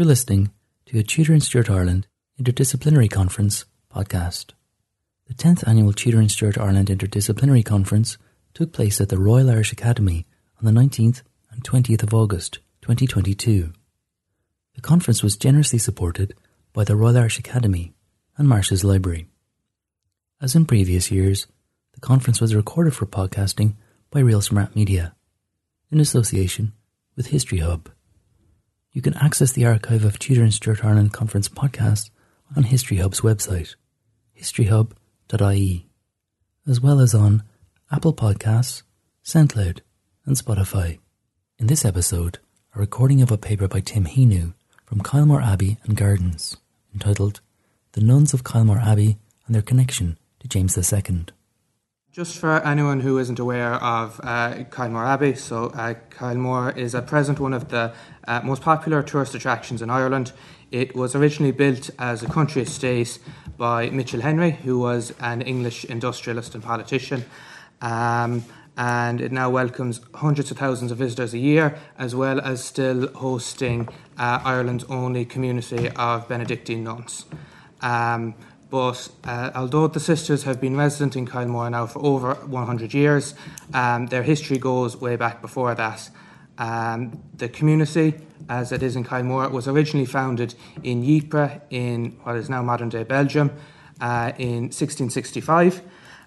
You're listening to a Tudor and Stuart Ireland Interdisciplinary Conference podcast. The 10th annual Tudor and Stuart Ireland Interdisciplinary Conference took place at the Royal Irish Academy on the 19th and 20th of August 2022. The conference was generously supported by the Royal Irish Academy and Marsh's Library. As in previous years, the conference was recorded for podcasting by Real Smart Media in association with History Hub. You can access the archive of Tudor and Stuart Ireland Conference podcasts on History Hub's website, historyhub.ie, as well as on Apple Podcasts, SoundCloud, and Spotify. In this episode, a recording of a paper by Tim Heanue from Kylemore Abbey and Gardens, entitled The Nuns of Kylemore Abbey and Their Connection to James II. Just for anyone who isn't aware of uh, Kylemore Abbey, so uh, Kylemore is at present one of the uh, most popular tourist attractions in Ireland. It was originally built as a country estate by Mitchell Henry, who was an English industrialist and politician. Um, and it now welcomes hundreds of thousands of visitors a year, as well as still hosting uh, Ireland's only community of Benedictine nuns. Um, but uh, although the sisters have been resident in Kylemore now for over 100 years, um, their history goes way back before that. Um, the community, as it is in Kylemore, was originally founded in Ypres in what is now modern day Belgium uh, in 1665.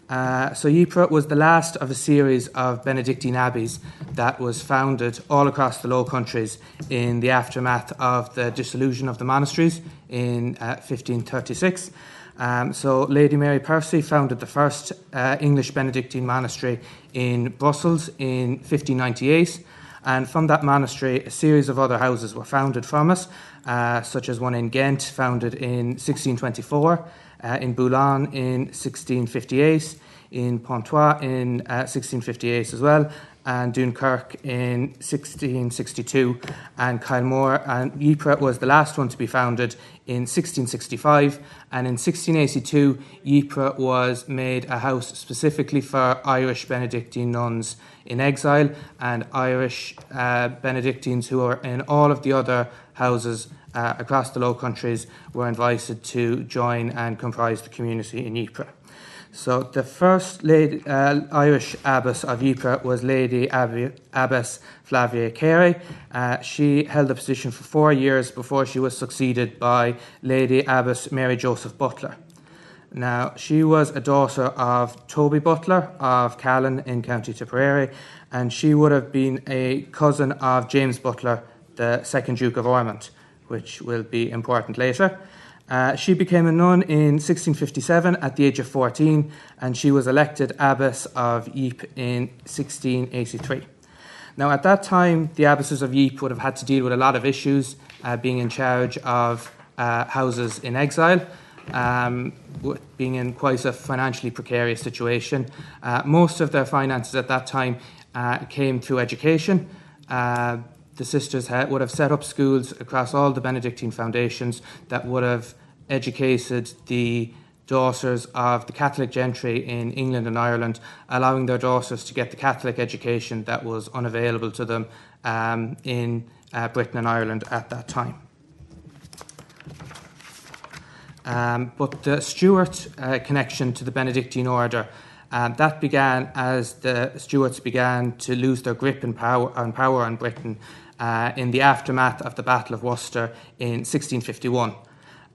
Uh, so Ypres was the last of a series of Benedictine abbeys that was founded all across the Low Countries in the aftermath of the dissolution of the monasteries in uh, 1536. Um, so Lady Mary Percy founded the first uh, English Benedictine monastery in Brussels in 1598. And from that monastery, a series of other houses were founded from it, uh, such as one in Ghent, founded in 1624, uh, in Boulogne in 1658, in Pontoise in 1658 uh, as well, and Dunkirk in 1662, and Kylemore and Ypres was the last one to be founded in 1665, and in 1682 Ypres was made a house specifically for Irish Benedictine nuns in exile and Irish uh, Benedictines who were in all of the other houses uh, across the Low Countries were invited to join and comprise the community in Ypres. So the first lady, uh, Irish abbess of Ypres was Lady Abbess Flavia Carey. Uh, she held the position for four years before she was succeeded by Lady Abbess Mary Joseph Butler. Now, she was a daughter of Toby Butler of Callan in County Tipperary, and she would have been a cousin of James Butler, the second Duke of Ormond, which will be important later. Uh, she became a nun in 1657 at the age of 14, and she was elected abbess of Ypres in 1683. Now, at that time, the abbesses of Ypres would have had to deal with a lot of issues, uh, being in charge of uh, houses in exile, um, being in quite a financially precarious situation. Uh, most of their finances at that time uh, came through education. The sisters had, would have set up schools across all the Benedictine foundations that would have educated the daughters of the Catholic gentry in England and Ireland, allowing their daughters to get the Catholic education that was unavailable to them um, in uh, Britain and Ireland at that time. Um, but the Stuart uh, connection to the Benedictine order um, that began as the Stuarts began to lose their grip and power, and power on Britain uh, in the aftermath of the Battle of Worcester in 1651.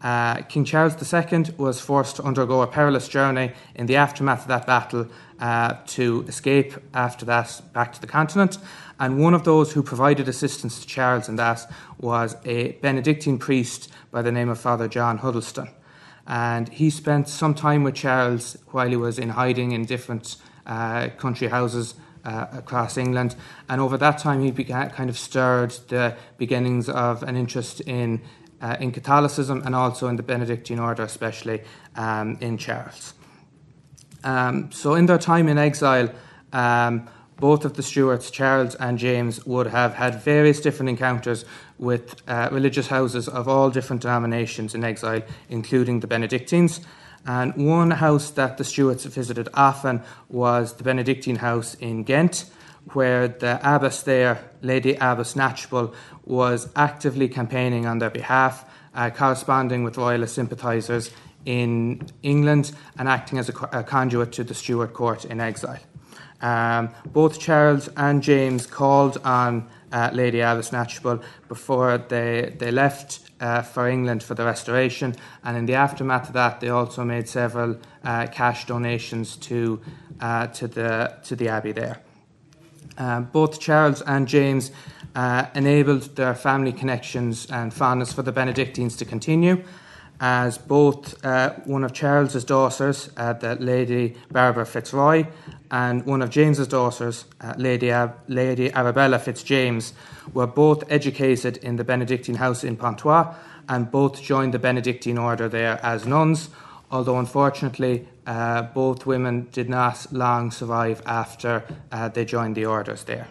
Uh, King Charles II was forced to undergo a perilous journey in the aftermath of that battle uh, to escape after that back to the continent. And one of those who provided assistance to Charles in that was a Benedictine priest by the name of Father John Huddleston. And he spent some time with Charles while he was in hiding in different uh, country houses uh, across England. And over that time, he began, kind of stirred the beginnings of an interest in uh, in Catholicism and also in the Benedictine order, especially um, in Charles. Um, so, in their time in exile, um, both of the Stuarts, Charles and James, would have had various different encounters with uh, religious houses of all different denominations in exile, including the Benedictines. And one house that the Stuarts visited often was the Benedictine house in Ghent, where the abbess there, Lady Abbess Knatchbull, was actively campaigning on their behalf, uh, corresponding with royalist sympathisers in England and acting as a, a, conduit to the Stuart court in exile. Um, both Charles and James called on uh, Lady Abbess Knatchbull before they, they left uh, for England for the restoration, and in the aftermath of that, they also made several uh, cash donations to, uh, to, the, to the Abbey there. Uh, both Charles and James uh, enabled their family connections and fondness for the Benedictines to continue, as both uh, one of Charles's daughters, uh, the Lady Barbara Fitzroy, and one of James's daughters, uh, Lady, Ab- Lady Arabella Fitzjames, were both educated in the Benedictine house in Pontoise and both joined the Benedictine order there as nuns, although unfortunately uh, both women did not long survive after uh, they joined the orders there.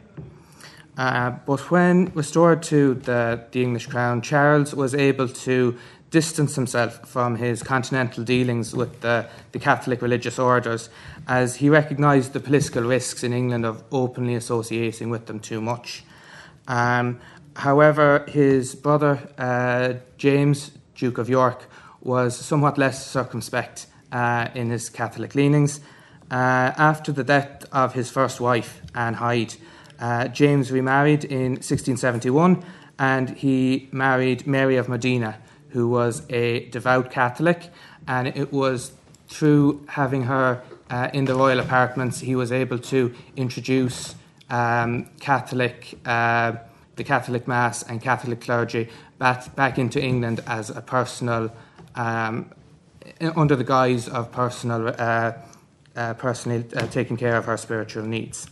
Uh, but when restored to the, the English crown, Charles was able to distance himself from his continental dealings with the, the Catholic religious orders, as he recognised the political risks in England of openly associating with them too much. Um, however, his brother uh, James, Duke of York, was somewhat less circumspect uh, in his Catholic leanings. Uh, after the death of his first wife, Anne Hyde, uh, James remarried in 1671 and he married Mary of Modena, who was a devout Catholic. And it was through having her uh, in the royal apartments he was able to introduce um, Catholic, uh, the Catholic Mass and Catholic clergy back, back into England as a personal um, under the guise of personal, uh, uh, personally uh, taking care of her spiritual needs.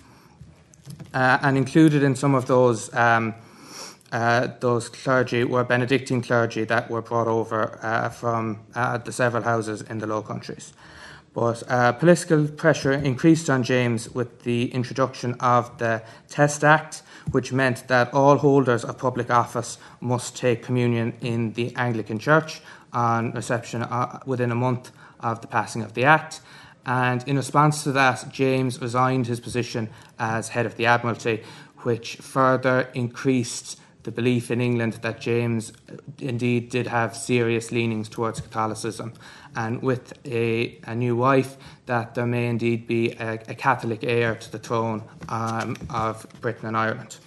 Uh, and included in some of those um, uh, those clergy were Benedictine clergy that were brought over uh, from the several houses in the Low Countries. But political pressure increased on James with the introduction of the Test Act, which meant that all holders of public office must take communion in the Anglican Church on reception uh, within a month of the passing of the Act. And in response to that, James resigned his position as head of the Admiralty, which further increased the belief in England that James uh, indeed did have serious leanings towards Catholicism, and with a, a new wife, that there may indeed be a, a Catholic heir to the throne um, of Britain and Ireland.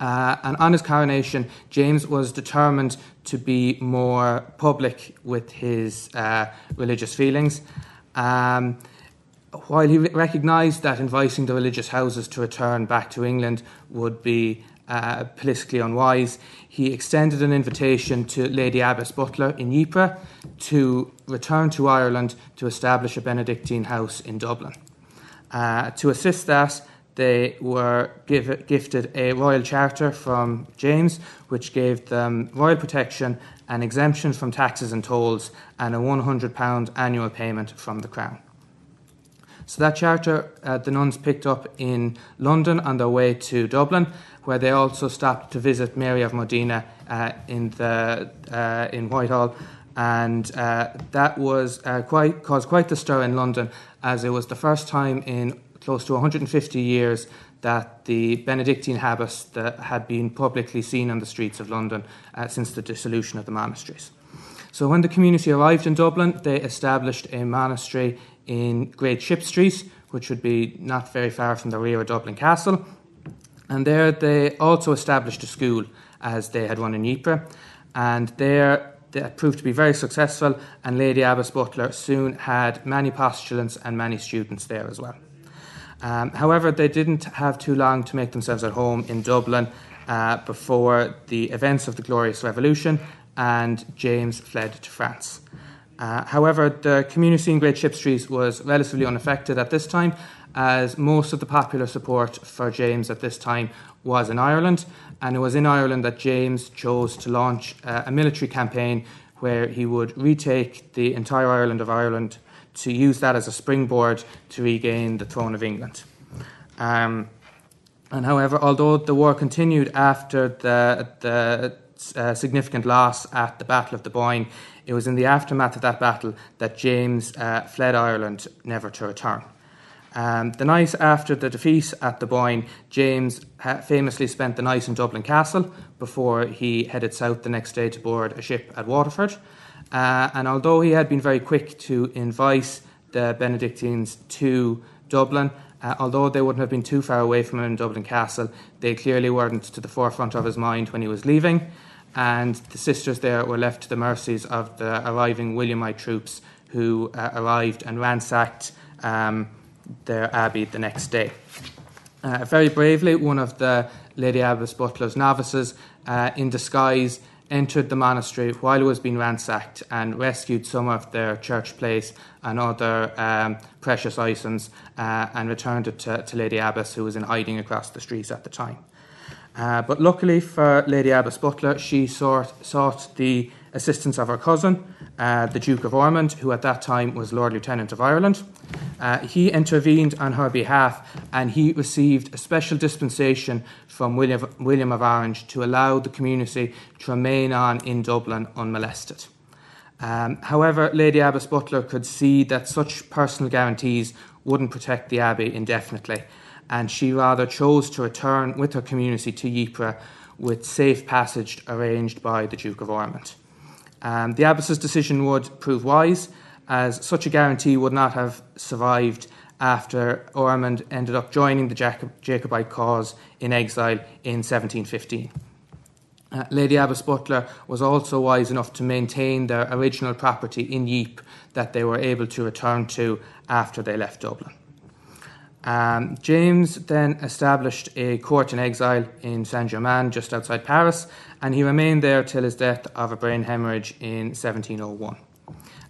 Uh, and on his coronation, James was determined to be more public with his uh, religious feelings. Um, while he recognised that inviting the religious houses to return back to England would be uh, politically unwise, he extended an invitation to Lady Abbess Butler in Ypres to return to Ireland to establish a Benedictine house in Dublin. Uh, to assist that, they were give, gifted a royal charter from James, which gave them royal protection and exemption from taxes and tolls, and a £100 annual payment from the Crown. So that charter uh, the nuns picked up in London on their way to Dublin, where they also stopped to visit Mary of Modena uh, in, the, uh, in Whitehall. And uh, that was uh, quite, caused quite the stir in London, as it was the first time in close to 150 years that the Benedictine habits that had been publicly seen on the streets of London uh, since the dissolution of the monasteries. So when the community arrived in Dublin, they established a monastery in Great Ship Street, which would be not very far from the rear of Dublin Castle. And there they also established a school, as they had one in Ypres. And there that proved to be very successful, and Lady Abbess Butler soon had many postulants and many students there as well. Um, however, they didn't have too long to make themselves at home in Dublin uh, before the events of the Glorious Revolution, and James fled to France. Uh, however, the community in Great Ship Street was relatively unaffected at this time, as most of the popular support for James at this time was in Ireland, and it was in Ireland that James chose to launch uh, a military campaign where he would retake the entire island of Ireland to use that as a springboard to regain the throne of England. Um, and however, although the war continued after the, the uh, significant loss at the Battle of the Boyne, it was in the aftermath of that battle that James uh, fled Ireland, never to return. Um, the night after the defeat at the Boyne, James famously spent the night in Dublin Castle before he headed south the next day to board a ship at Waterford. Uh, and although he had been very quick to invite the Benedictines to Dublin, uh, although they wouldn't have been too far away from him in Dublin Castle, they clearly weren't to the forefront of his mind when he was leaving. And the sisters there were left to the mercies of the arriving Williamite troops who uh, arrived and ransacked um, their abbey the next day. Uh, very bravely, one of the Lady Abbess Butler's novices, uh, in disguise, entered the monastery while it was being ransacked and rescued some of their church plate and other um, precious items uh, and returned it to, to, Lady Abbess, who was in hiding across the streets at the time. Uh, but luckily for Lady Abbess Butler, she sought, sought the assistance of her cousin, uh, the Duke of Ormond, who at that time was Lord Lieutenant of Ireland. Uh, he intervened on her behalf and he received a special dispensation from William, William of Orange to allow the community to remain on in Dublin unmolested. Um, however, Lady Abbess Butler could see that such personal guarantees wouldn't protect the Abbey indefinitely, and she rather chose to return with her community to Ypres with safe passage arranged by the Duke of Ormond. Um, the abbess's decision would prove wise, as such a guarantee would not have survived after Ormond ended up joining the Jacob- Jacobite cause in exile in 1715. Uh, Lady Abbess Butler was also wise enough to maintain their original property in Ypres that they were able to return to after they left Dublin. Um, James then established a court in exile in Saint Germain, just outside Paris, and he remained there till his death of a brain hemorrhage in 1701.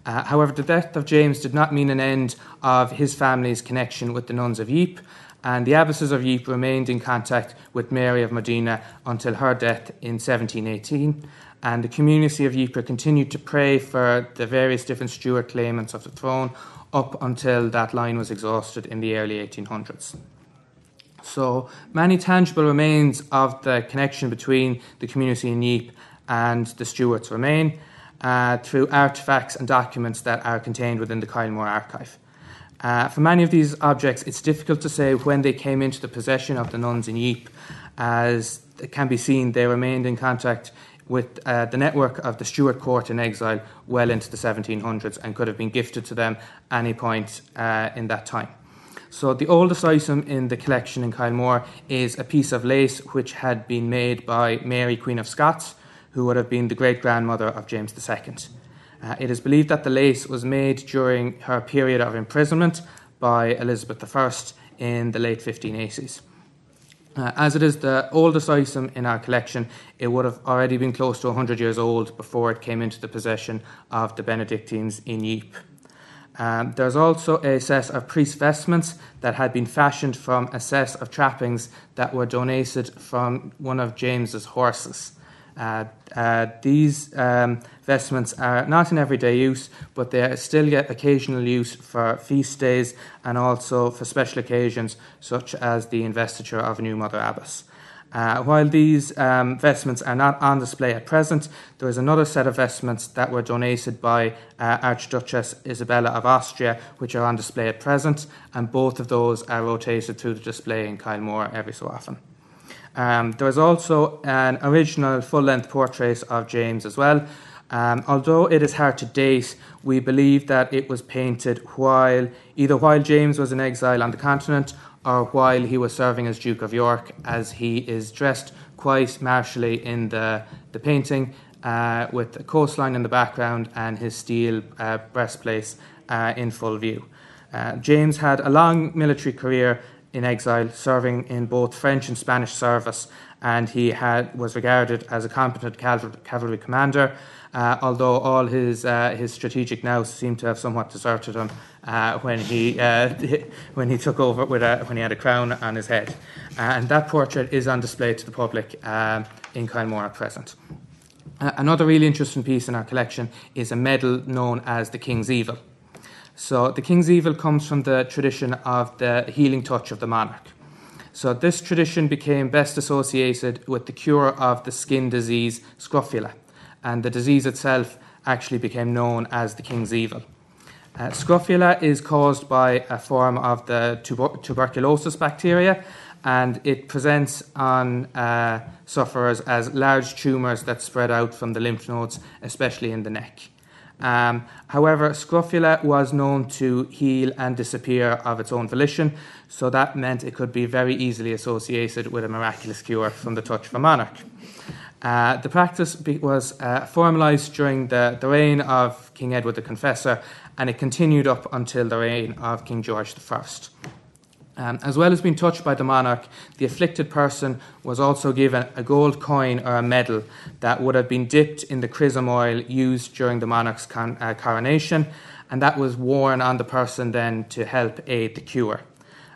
Uh, however, the death of James did not mean an end of his family's connection with the nuns of Ypres, and the abbesses of Ypres remained in contact with Mary of Modena until her death in 1718. And the community of Ypres continued to pray for the various different Stuart claimants of the throne up until that line was exhausted in the early 1800s. So many tangible remains of the connection between the community in Ypres and the Stuarts remain uh, through artefacts and documents that are contained within the Kylemore archive. Uh, for many of these objects, it's difficult to say when they came into the possession of the nuns in Ypres, as it can be seen they remained in contact with uh, the network of the Stuart court in exile well into the 1700s and could have been gifted to them any point uh, in that time. So, the oldest item in the collection in Kylemore is a piece of lace which had been made by Mary, Queen of Scots, who would have been the great grandmother of James II. Uh, it is believed that the lace was made during her period of imprisonment by Elizabeth I in the late 1580s. Uh, as it is the oldest item in our collection, it would have already been close to 100 years old before it came into the possession of the Benedictines in Ypres. Um, there's also a set of priest vestments that had been fashioned from a set of trappings that were donated from one of James's horses. Uh, uh, these um, vestments are not in everyday use, but they still get occasional use for feast days and also for special occasions, such as the investiture of a new Mother Abbess. Uh, while these um, vestments are not on display at present, there is another set of vestments that were donated by uh, Archduchess Isabella of Austria, which are on display at present, and both of those are rotated through the display in Kylemore every so often. Um, there is also an original full length portrait of James as well. Um, although it is hard to date, we believe that it was painted while either while James was in exile on the continent or while he was serving as Duke of York, as he is dressed quite martially in the, the painting, uh, with the coastline in the background and his steel uh, breastplate uh, in full view. Uh, James had a long military career in exile, serving in both French and Spanish service, and he had, was regarded as a competent cavalry commander. Uh, although all his uh, his strategic nous seemed to have somewhat deserted him uh, when he uh, when he took over with a, when he had a crown on his head, uh, and that portrait is on display to the public um, in Kylemore at present. Uh, another really interesting piece in our collection is a medal known as the King's Evil. So the king's evil comes from the tradition of the healing touch of the monarch. So this tradition became best associated with the cure of the skin disease scrofula, and the disease itself actually became known as the king's evil. Uh, scrofula is caused by a form of the tuber- tuberculosis bacteria, and it presents on uh, sufferers as large tumours that spread out from the lymph nodes, especially in the neck. Um, however, scrofula was known to heal and disappear of its own volition, so that meant it could be very easily associated with a miraculous cure from the touch of a monarch. Uh, the practice was uh, formalised during the, the reign of King Edward the Confessor, and it continued up until the reign of King George I. Um, as well as being touched by the monarch, the afflicted person was also given a gold coin or a medal that would have been dipped in the chrism oil used during the monarch's con- uh, coronation, and that was worn on the person then to help aid the cure.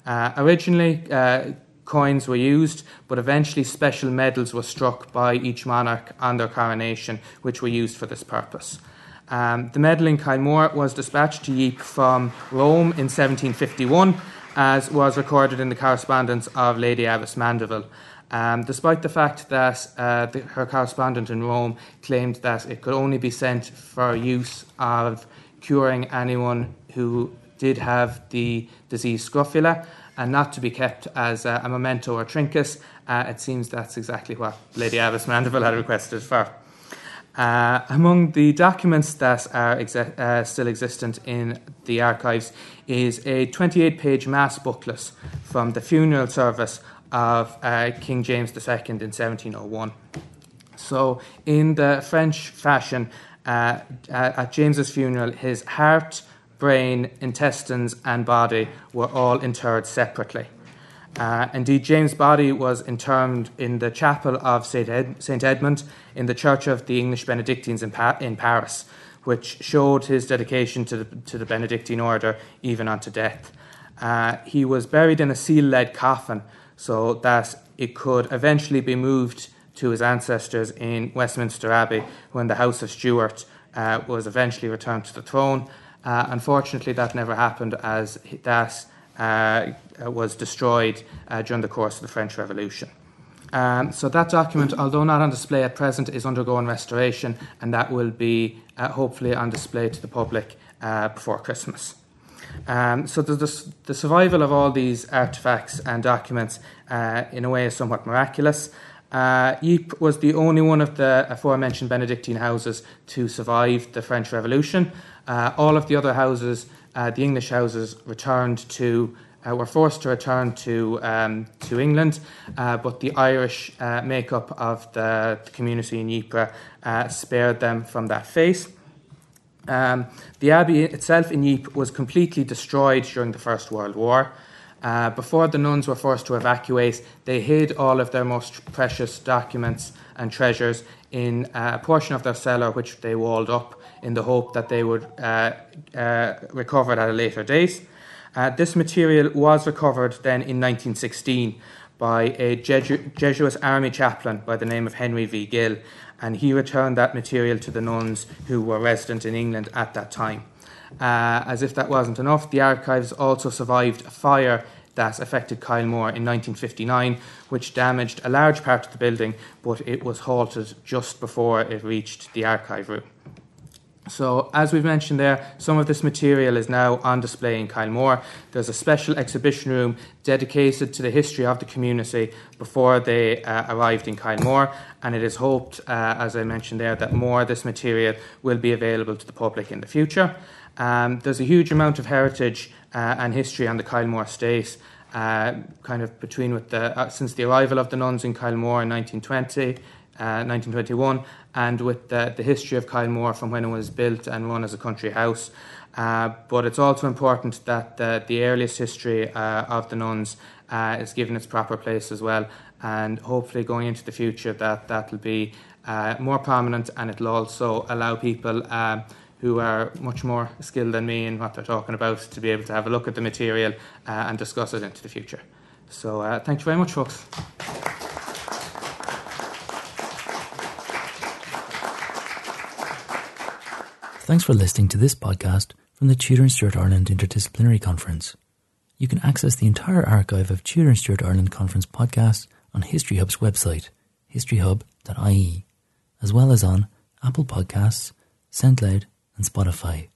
Uh, originally, uh, coins were used, but eventually special medals were struck by each monarch on their coronation, which were used for this purpose. Um, the medal in Kylemore was dispatched to Ypres from Rome in 1751 as was recorded in the correspondence of Lady Abbess Mandeville. Um, despite the fact that uh, the, her correspondent in Rome claimed that it could only be sent for use of curing anyone who did have the disease scrofula and not to be kept as a, memento or trinket, uh, it seems that's exactly what Lady Abbess Mandeville had requested for. Uh, among the documents that are exi- uh, still existent in the archives is a 28 page mass booklet from the funeral service of uh, King James II in 1701. So, in the French fashion, uh, at James's funeral, his heart, brain, intestines, and body were all interred separately. Uh, indeed, James' body was interred in the chapel of St. Ed-. Edmund in the Church of the English Benedictines in, pa- in Paris, which showed his dedication to the, to the Benedictine order even unto death. Uh, he was buried in a seal lead coffin so that it could eventually be moved to his ancestors in Westminster Abbey when the House of Stuart uh, was eventually returned to the throne. Uh, unfortunately, that never happened as that was destroyed uh, during the course of the French Revolution. Um, so that document, although not on display at present, is undergoing restoration, and that will be uh, hopefully on display to the public uh, before Christmas. Um, so the, the, the, survival of all these artifacts and documents, uh, in a way, is somewhat miraculous. Uh, Ypres was the only one of the aforementioned Benedictine houses to survive the French Revolution. Uh, all of the other houses, uh, the English houses, returned to uh, were forced to return to um, to England, uh, but the Irish uh, makeup of the, the, community in Ypres uh, spared them from that fate. Um, the abbey itself in Ypres was completely destroyed during the First World War. Uh, before the nuns were forced to evacuate, they hid all of their most precious documents and treasures in a portion of their cellar, which they walled up in the hope that they would uh, uh, recover it at a later date. Uh, this material was recovered then in 1916 by a Jesu- Jesuit army chaplain by the name of Henry V. Gill, and he returned that material to the nuns who were resident in England at that time. Uh, as if that wasn't enough, the archives also survived a fire that affected Kylemore in 1959, which damaged a large part of the building, but it was halted just before it reached the archive room. So, as we've mentioned there, some of this material is now on display in Kylemore. There's a special exhibition room dedicated to the history of the community before they uh, arrived in Kylemore, and it is hoped, uh, as I mentioned there, that more of this material will be available to the public in the future. Um, there's a huge amount of heritage uh, and history on the Kylemore estate. Uh, kind of between with the uh, since the arrival of the nuns in Kylemore in 1920, 1921, uh, and with the, the history of Kylemore from when it was built and run as a country house. Uh, but it's also important that the, the earliest history uh, of the nuns is given its proper place as well, and hopefully going into the future that that will be more prominent, and it'll also allow people who are much more skilled than me in what they're talking about to be able to have a look at the material uh, and discuss it into the future. So, uh, thank you very much, folks. Thanks for listening to this podcast from the Tudor and Stuart Ireland Interdisciplinary Conference. You can access the entire archive of Tudor and Stuart Ireland Conference podcasts on History Hub's website, historyhub.ie, as well as on Apple Podcasts, SoundCloud, and Spotify.